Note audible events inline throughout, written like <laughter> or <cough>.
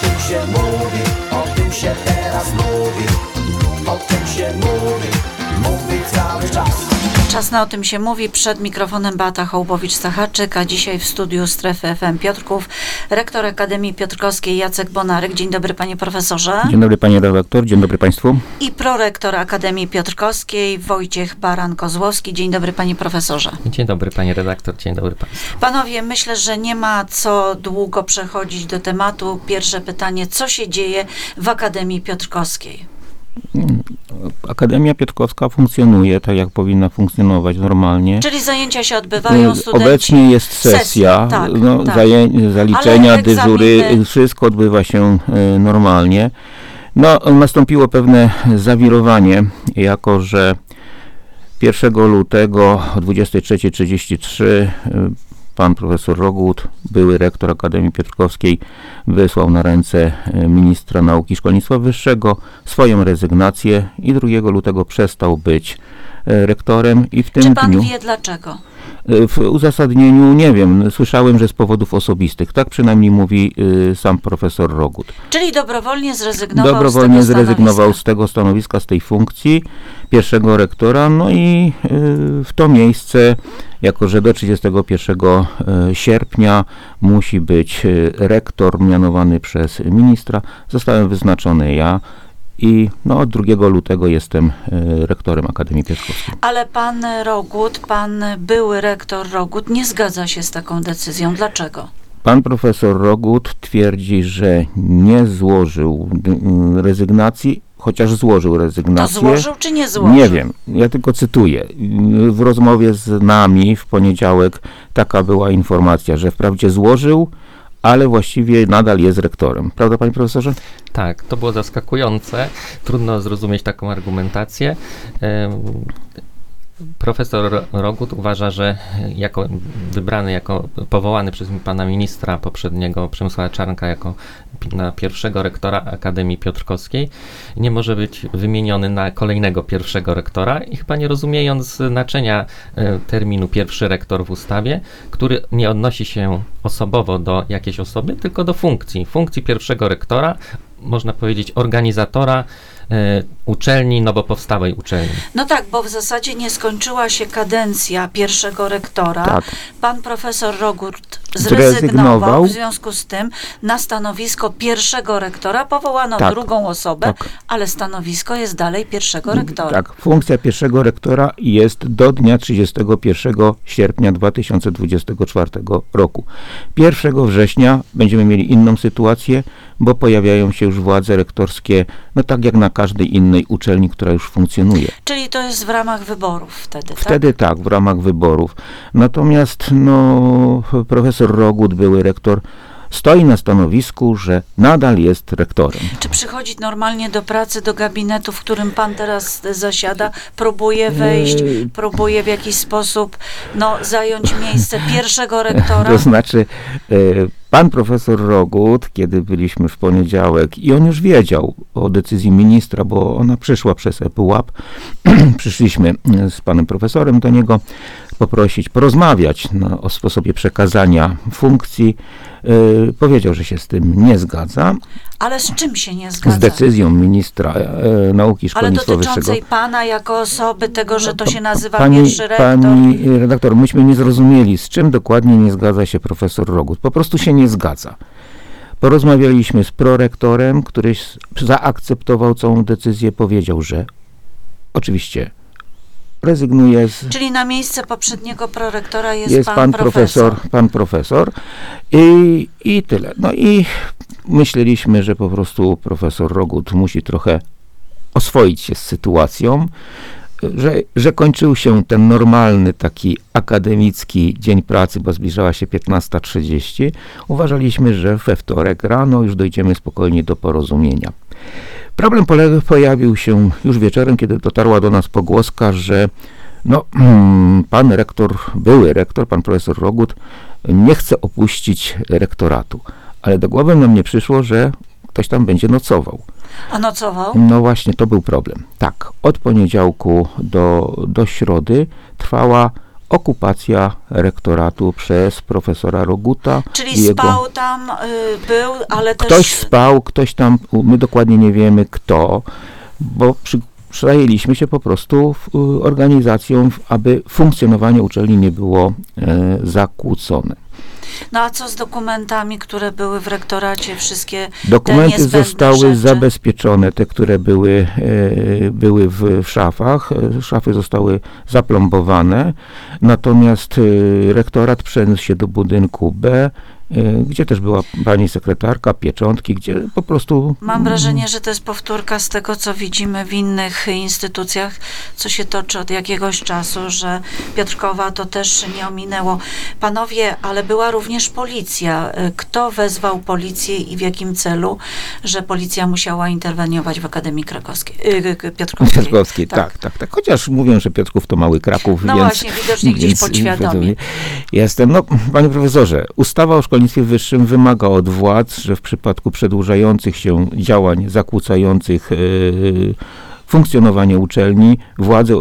tym się mówi, o tym się teraz mówi, o tym się mówi, mówi cały czas. Czas na o tym się mówi. Przed mikrofonem Beata Hołbowicz-Sachaczyk, a dzisiaj w studiu Strefy FM Piotrków rektor Akademii Piotrkowskiej Jacek Bonaryk. Dzień dobry panie profesorze. Dzień dobry panie redaktor, dzień dobry państwu. I prorektor Akademii Piotrkowskiej Wojciech Baran-Kozłowski. Dzień dobry panie profesorze. Dzień dobry panie redaktor, dzień dobry państwu. Panowie, myślę, że nie ma co długo przechodzić do tematu. Pierwsze pytanie, co się dzieje w Akademii Piotrkowskiej? Akademia Piotrkowska funkcjonuje tak, jak powinna funkcjonować normalnie. Czyli zajęcia się odbywają, studenci... Obecnie jest sesja, Sesja, tak, no, tak. zaliczenia, Ale dyżury, egzaminy- wszystko odbywa się e, normalnie. No, nastąpiło pewne zawirowanie, jako że 1 lutego o 23.33 e, pan profesor Rogut, były rektor Akademii Piotrkowskiej, wysłał na ręce e, ministra nauki i szkolnictwa wyższego swoją rezygnację i 2 lutego przestał być e, rektorem i w tym Czy pan dniu wie dlaczego? E, w uzasadnieniu nie wiem, słyszałem, że z powodów osobistych. Tak przynajmniej mówi y, sam profesor Rogut. Czyli dobrowolnie zrezygnował Dobrowolnie z tego zrezygnował stanowiska. z tego stanowiska, z tej funkcji pierwszego rektora, no i y, w to miejsce, jako że do 31 y, sierpnia musi być y, rektor mianowany przez ministra, zostałem wyznaczony ja i no, od 2 lutego jestem y, rektorem Akademii Piotrkowskiej. Ale pan Rogut, pan były rektor Rogut nie zgadza się z taką decyzją. Dlaczego? Pan profesor Rogut twierdzi, że nie złożył mm, rezygnacji, chociaż złożył To rezygnację. złożył czy nie złożył? Nie wiem, ja tylko cytuję. W rozmowie z nami w poniedziałek taka była informacja, że wprawdzie złożył, ale właściwie nadal jest rektorem. Prawda, panie profesorze? Tak, to było zaskakujące. Trudno zrozumieć taką argumentację. Profesor Ro- Rogut uważa, że jako wybrany, jako powołany przez pana ministra poprzedniego Przemysława Czarnka jako na pierwszego rektora Akademii Piotrkowskiej nie może być wymieniony na kolejnego pierwszego rektora i chyba nie rozumiejąc znaczenia e, terminu pierwszy rektor w ustawie, który nie odnosi się osobowo do jakiejś osoby, tylko do funkcji. Funkcji pierwszego rektora, można powiedzieć organizatora uczelni, nowo powstałej uczelni. No tak, bo w zasadzie nie skończyła się kadencja pierwszego rektora. Tak. Pan profesor Rogut Zrezygnował. zrezygnował, w związku z tym na stanowisko pierwszego rektora powołano Tak. drugą osobę, Tak. ale stanowisko jest dalej pierwszego rektora. Tak, funkcja pierwszego rektora jest do dnia 31 sierpnia 2024 roku. 1 września będziemy mieli inną sytuację, bo pojawiają się już władze rektorskie, no tak jak na każdej innej uczelni, która już funkcjonuje. Czyli to jest w ramach wyborów wtedy, tak? Wtedy tak, w ramach wyborów. Natomiast no, profesor Rogut, były rektor, stoi na stanowisku, że nadal jest rektorem. Czy przychodzi normalnie do pracy, do gabinetu, w którym pan teraz zasiada, próbuje wejść, Eee. próbuje w jakiś sposób no, zająć miejsce pierwszego <laughs> rektora? To znaczy, e, pan profesor Rogut, kiedy byliśmy w poniedziałek i on już wiedział o decyzji ministra, bo ona przyszła przez ePUAP, <clears throat> przyszliśmy z panem profesorem do niego poprosić, porozmawiać no, o sposobie przekazania funkcji. E, Powiedział, że się z tym nie zgadza, Ale z czym się nie zgadza? z decyzją ministra e, nauki i Ale szkolnictwa wyższego. dotyczącej pana jako osoby, tego, że to się nazywa Pani, pierwszy pani redaktor, myśmy nie zrozumieli, z czym dokładnie nie zgadza się profesor Rogut. Po prostu się nie zgadza. Porozmawialiśmy z prorektorem, który zaakceptował całą decyzję, powiedział, że oczywiście rezygnuje z, Czyli na miejsce poprzedniego prorektora jest, jest pan profesor, pan profesor i, i tyle. No i myśleliśmy, że po prostu profesor Rogut musi trochę oswoić się z sytuacją, że, że kończył się ten normalny taki akademicki dzień pracy, bo zbliżała się 15.30. Uważaliśmy, że we wtorek rano już dojdziemy spokojnie do porozumienia. Problem pojawił się już wieczorem, kiedy dotarła do nas pogłoska, że no, <clears throat> pan rektor, były rektor, pan profesor Rogut, nie chce opuścić rektoratu. Ale do głowy nam nie przyszło, że ktoś tam będzie nocował. A nocował? No właśnie, to był problem. Tak, od poniedziałku do, do środy trwała okupacja rektoratu przez profesora Roguta. Czyli jego- spał tam, y, był, ale też... Ktoś spał, ktoś tam, my dokładnie nie wiemy kto, bo przy, przejęliśmy się po prostu y, organizacją, aby funkcjonowanie uczelni nie było e, zakłócone. No a co z dokumentami, które były w rektoracie, wszystkie Dokumenty zostały rzeczy? zabezpieczone, te, które były, e, były w, w szafach. E, Szafy zostały zaplombowane, natomiast e, rektorat przeniósł się do budynku B, gdzie też była pani sekretarka, pieczątki, gdzie po prostu Mam wrażenie, że to jest powtórka z tego, co widzimy w innych instytucjach, co się toczy od jakiegoś czasu, że Piotrkowa to też nie ominęło. Panowie, ale była również policja. Y, Kto wezwał policję i w jakim celu, że policja musiała interweniować w Akademii Krakowskiej, y, y, Piotrkowskiej? Piotrkowskiej, tak, tak, tak. Chociaż mówią, że Piotrków to mały Kraków, No więc... właśnie, widocznie gdzieś podświadomie. Jestem. No, panie profesorze, ustawa o szkolnictwie wyższym wymaga od władz, że w przypadku przedłużających się działań zakłócających yy, funkcjonowanie uczelni, władze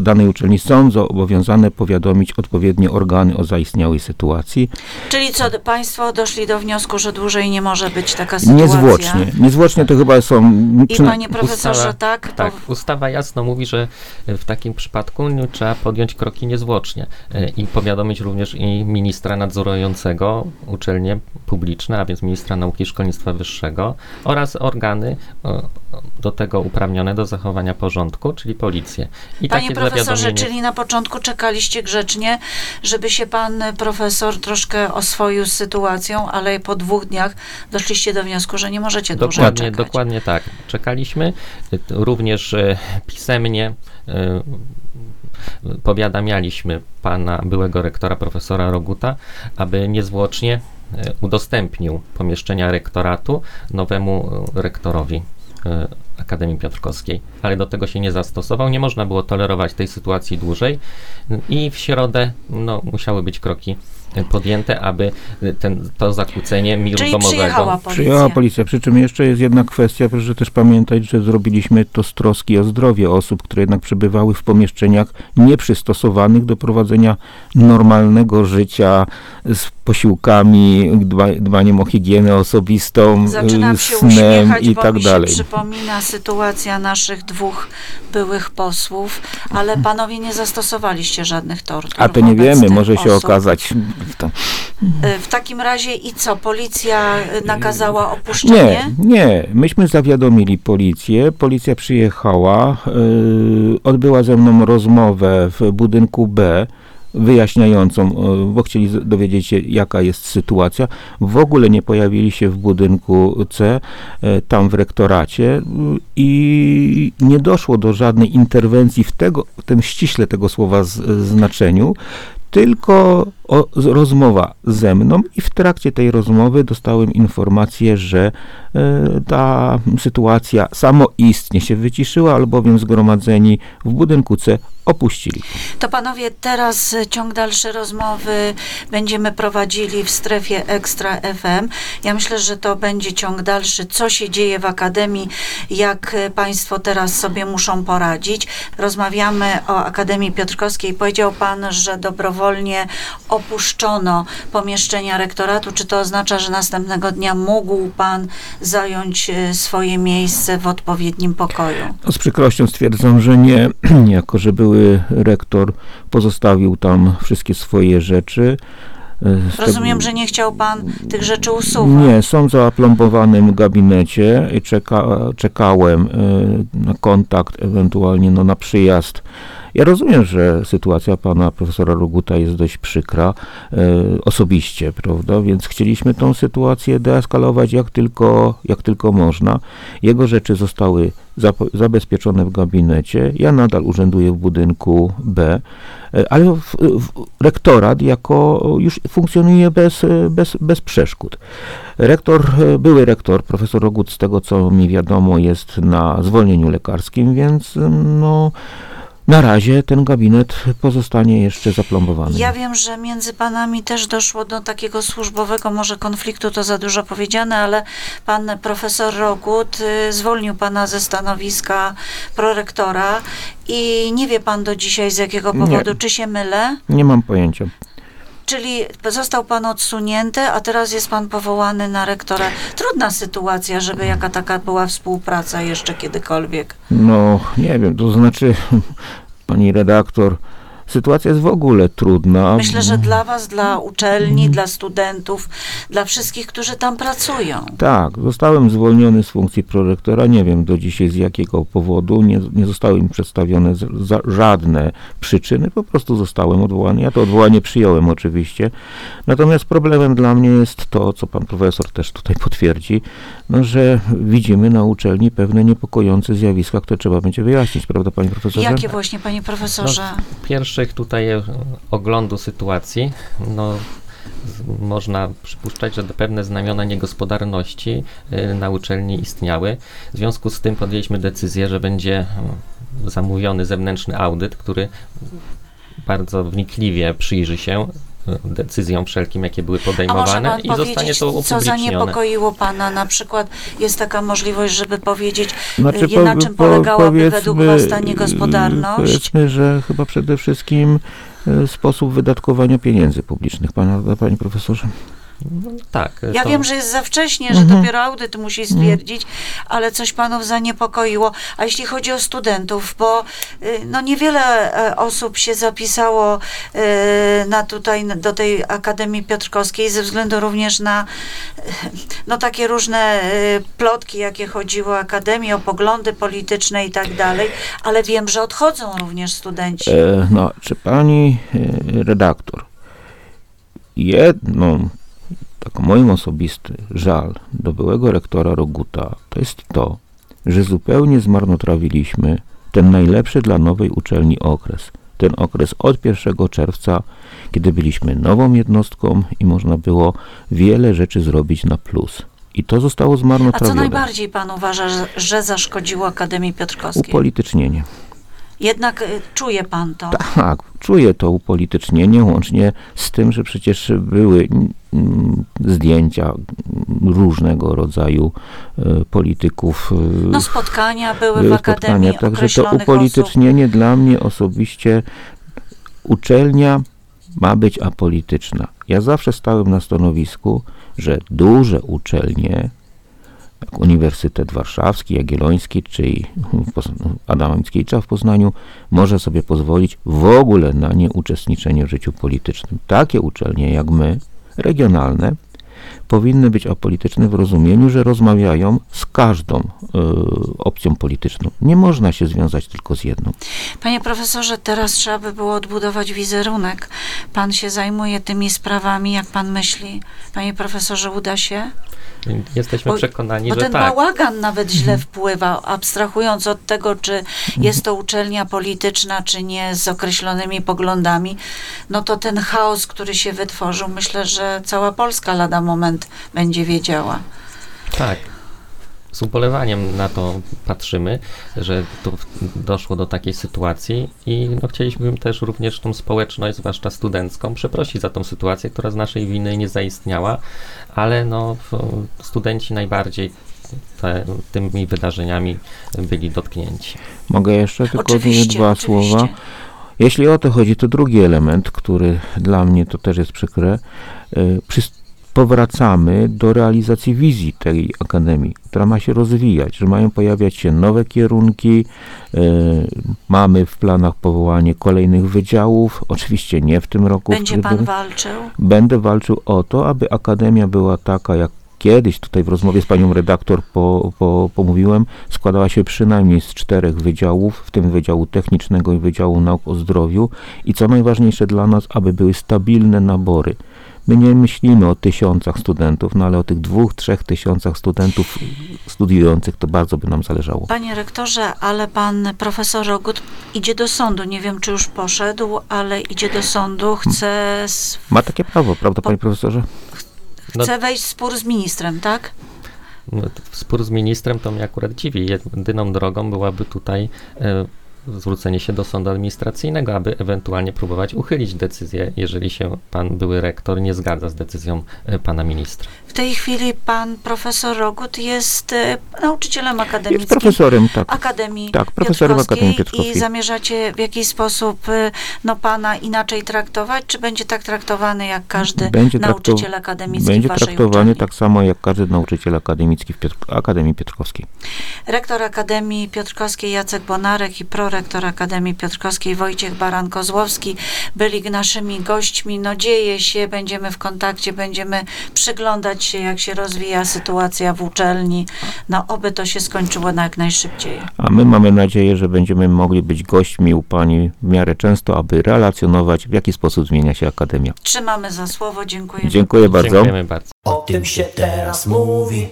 danej uczelni są zobowiązane powiadomić odpowiednie organy o zaistniałej sytuacji. Czyli co, państwo doszli do wniosku, że dłużej nie może być taka sytuacja? Niezwłocznie. Niezwłocznie to chyba są... I panie profesorze, Ustawa- tak? Tak, ustawa jasno mówi, że w takim przypadku nie trzeba podjąć kroki niezwłocznie e, i powiadomić również i ministra nadzorującego uczelnie publiczne, a więc ministra nauki i szkolnictwa wyższego oraz organy do tego uprawnione do zachowania porządku, czyli policję. I Panie profesorze, czyli na początku czekaliście grzecznie, żeby się pan profesor troszkę oswoił z sytuacją, ale po dwóch dniach doszliście do wniosku, że nie możecie dłużej Dokładnie, czekać. dokładnie tak. Czekaliśmy t- również e, pisemnie. e, Powiadamialiśmy pana byłego rektora, profesora Roguta, aby niezwłocznie e, udostępnił pomieszczenia rektoratu nowemu e, rektorowi e, Akademii Piotrkowskiej, ale do tego się nie zastosował. Nie można było tolerować tej sytuacji dłużej i w środę no, musiały być kroki e, podjęte, aby ten, to zakłócenie miru Czyli domowego przyjechała policja. Przyjęła policja, przy czym jeszcze jest jedna kwestia, proszę też pamiętać, że zrobiliśmy to z troski o zdrowie osób, które jednak przebywały w pomieszczeniach nieprzystosowanych do prowadzenia normalnego życia z posiłkami, dba, dbaniem o higienę osobistą, Zaczynam y, się snem uśmiechać, i tak mi dalej. się przypomina sytuacja naszych dwóch byłych posłów, ale panowie nie zastosowaliście żadnych tortur A to nie wiemy, może się osób. To, Y, W takim razie i co? Policja y, nakazała opuszczenie? Nie, nie. Myśmy zawiadomili policję. Policja przyjechała, yy, odbyła ze mną rozmowę w budynku B wyjaśniającą, bo chcieli dowiedzieć się, jaka jest sytuacja. W ogóle nie pojawili się w budynku C, tam w rektoracie i nie doszło do żadnej interwencji w, tego, w tym ściśle tego słowa z, znaczeniu, tylko o, rozmowa ze mną i w trakcie tej rozmowy dostałem informację, że e, ta sytuacja samoistnie się wyciszyła, albowiem zgromadzeni w budynku C opuścili. To panowie, teraz ciąg dalszy rozmowy będziemy prowadzili w strefie Ekstra FM. Ja myślę, że to będzie ciąg dalszy, co się dzieje w Akademii, jak państwo teraz sobie muszą poradzić. Rozmawiamy o Akademii Piotrkowskiej. Powiedział pan, że dobrowolnie opuszczono pomieszczenia rektoratu. Czy to oznacza, że następnego dnia mógł pan zająć y, swoje miejsce w odpowiednim pokoju? No, z przykrością stwierdzam, że nie, <clears throat> jako że były rektor pozostawił tam wszystkie swoje rzeczy. E, Rozumiem, że nie chciał pan tych rzeczy usuwać. Nie, są w zaplombowanym gabinecie i czeka, czekałem e, na kontakt, ewentualnie no, na przyjazd. Ja rozumiem, że sytuacja pana profesora Roguta jest dość przykra e, osobiście, prawda? Więc chcieliśmy tą sytuację deeskalować jak tylko, jak tylko można. Jego rzeczy zostały zabezpieczone w gabinecie. Ja nadal urzęduję w budynku B, e, ale w, w, rektorat jako już funkcjonuje bez, e, bez, bez przeszkód. Rektor, e, były rektor, profesor Rogut, z tego co mi wiadomo, jest na zwolnieniu lekarskim, więc e, no, na razie ten gabinet pozostanie jeszcze zaplombowany. Ja wiem, że między panami też doszło do takiego służbowego może konfliktu, to za dużo powiedziane, ale pan profesor Rogut y, zwolnił pana ze stanowiska prorektora i nie wie pan do dzisiaj z jakiego Nie. powodu, czy się mylę? Nie mam pojęcia. Czyli został pan odsunięty, a teraz jest pan powołany na rektora. Trudna sytuacja, żeby jaka taka była współpraca jeszcze kiedykolwiek. No, nie wiem, to znaczy, <laughs> pani redaktor, sytuacja jest w ogóle trudna. Myślę, że dla was, dla uczelni, dla studentów, dla wszystkich, którzy tam pracują. Tak, zostałem zwolniony z funkcji prorektora. Nie wiem do dzisiaj z jakiego powodu. Nie, nie zostały mi przedstawione z, za, żadne przyczyny. Po prostu zostałem odwołany. Ja to odwołanie przyjąłem oczywiście. Natomiast problemem dla mnie jest to, co pan profesor też tutaj potwierdzi, no, że widzimy na uczelni pewne niepokojące zjawiska, które trzeba będzie wyjaśnić, prawda, panie profesorze? Jakie właśnie, panie profesorze? Pierwszych tutaj e, oglądu sytuacji, no można przypuszczać, że pewne znamiona niegospodarności e, na uczelni istniały. W związku z tym podjęliśmy decyzję, że będzie e, zamówiony zewnętrzny audyt, który bardzo wnikliwie przyjrzy się decyzjom wszelkim, jakie były A może podejmowane pan i zostanie to co upublicznione. zaniepokoiło pana? Na przykład jest taka możliwość, żeby powiedzieć, Znaczy, y, na po- czym po- polegałaby według was ta niegospodarność? Powiedzmy, że chyba przede wszystkim e, sposób wydatkowania pieniędzy publicznych, pana, panie profesorze. No, tak. Ja to- wiem, że jest za wcześnie, że Mhm. dopiero audyt musi stwierdzić, ale coś panów zaniepokoiło. A jeśli chodzi o studentów, bo y, no niewiele e, osób się zapisało y, na tutaj do tej Akademii Piotrkowskiej ze względu również na y, no takie różne plotki, jakie chodziły o Akademię, o poglądy polityczne i tak dalej, ale wiem, że odchodzą również studenci. E, no, czy pani redaktor, jedną, taką moim osobisty żal do byłego rektora Roguta, to jest to, że zupełnie zmarnotrawiliśmy ten najlepszy dla nowej uczelni okres. Ten okres od 1 czerwca, kiedy byliśmy nową jednostką i można było wiele rzeczy zrobić na plus. I to zostało A co zmarnotrawione. najbardziej pan uważa, że, że zaszkodziło Akademii Piotrkowskiej? Upolitycznienie. Jednak y, czuje pan to. Tak, czuję to upolitycznienie, łącznie z tym, że przecież były mm, zdjęcia mm, różnego rodzaju e, polityków. e, No spotkania były w Akademii Także to określonych osób. upolitycznienie dla mnie osobiście, uczelnia ma być apolityczna. Ja zawsze stałem na stanowisku, że duże uczelnie, jak Uniwersytet Warszawski, Jagielloński, czy Adama Mickiewicza w Poznaniu, może sobie pozwolić w ogóle na nieuczestniczenie w życiu politycznym. Takie uczelnie jak my, regionalne, powinny być apolityczne w rozumieniu, że rozmawiają z każdą y, opcją polityczną. Nie można się związać tylko z jedną. Panie profesorze, teraz trzeba by było odbudować wizerunek. Pan się zajmuje tymi sprawami, jak pan myśli? Panie profesorze, uda się? Jesteśmy Bo- przekonani, Bo że ten tak. bałagan nawet źle wpływa, abstrahując od tego, czy jest to uczelnia polityczna, czy nie, z określonymi poglądami, no to ten chaos, który się wytworzył, myślę, że cała Polska lada moment będzie wiedziała. Tak. Z ubolewaniem na to patrzymy, że tu doszło do takiej sytuacji i no, chcieliśmy też również tą społeczność, zwłaszcza studencką, przeprosić za tą sytuację, która z naszej winy nie zaistniała, ale no, studenci najbardziej te, tymi wydarzeniami byli dotknięci. Mogę jeszcze tylko Oczywiście, dwa oczywiście. słowa. Jeśli o to chodzi, to drugi element, który dla mnie to też jest przykre, y, przys- powracamy do realizacji wizji tej akademii, która ma się rozwijać, że mają pojawiać się nowe kierunki, y, mamy w planach powołanie kolejnych wydziałów, oczywiście nie w tym roku. Będzie pan walczył? Będę walczył o to, aby akademia była taka, jak kiedyś tutaj w rozmowie z panią redaktor po, po, pomówiłem, składała się przynajmniej z czterech wydziałów, w tym Wydziału Technicznego i Wydziału Nauk o Zdrowiu i co najważniejsze dla nas, aby były stabilne nabory. My nie myślimy o tysiącach studentów, no ale o tych dwóch, trzech tysiącach studentów studiujących to bardzo by nam zależało. Panie rektorze, ale pan profesor Rogut idzie do sądu. Nie wiem, czy już poszedł, ale idzie do sądu, chce, s- Ma takie prawo, prawda panie profesorze? No- chce wejść w spór z ministrem, tak? No, Spór z ministrem to mnie akurat dziwi. Jedyną drogą byłaby tutaj e, zwrócenie się do sądu administracyjnego, aby ewentualnie próbować uchylić decyzję, jeżeli się pan były rektor nie zgadza z decyzją e, pana ministra. W tej chwili pan profesor Rogut jest e, nauczycielem akademickim. Jest profesorem, tak. Akademii Tak, profesorem Akademii Piotrkowskiej. I zamierzacie w jakiś sposób y, no, pana inaczej traktować, czy będzie tak traktowany jak każdy Będzie nauczyciel akademicki Będzie w waszej traktowany uczelni? tak samo jak każdy nauczyciel akademicki w Piotr- Akademii Piotrkowskiej. Rektor Akademii Piotrkowskiej Jacek Bonarek i prorektor Akademii Piotrkowskiej Wojciech Baran-Kozłowski byli naszymi gośćmi. No dzieje się, będziemy w kontakcie, będziemy przyglądać się, jak się rozwija sytuacja w uczelni. No oby to się skończyło na jak najszybciej. A my mamy nadzieję, że będziemy mogli być gośćmi u Pani w miarę często, aby relacjonować, w jaki sposób zmienia się Akademia. Trzymamy za słowo, dziękuję. Dziękuję bardzo. Dziękujemy bardzo. O tym się teraz mówi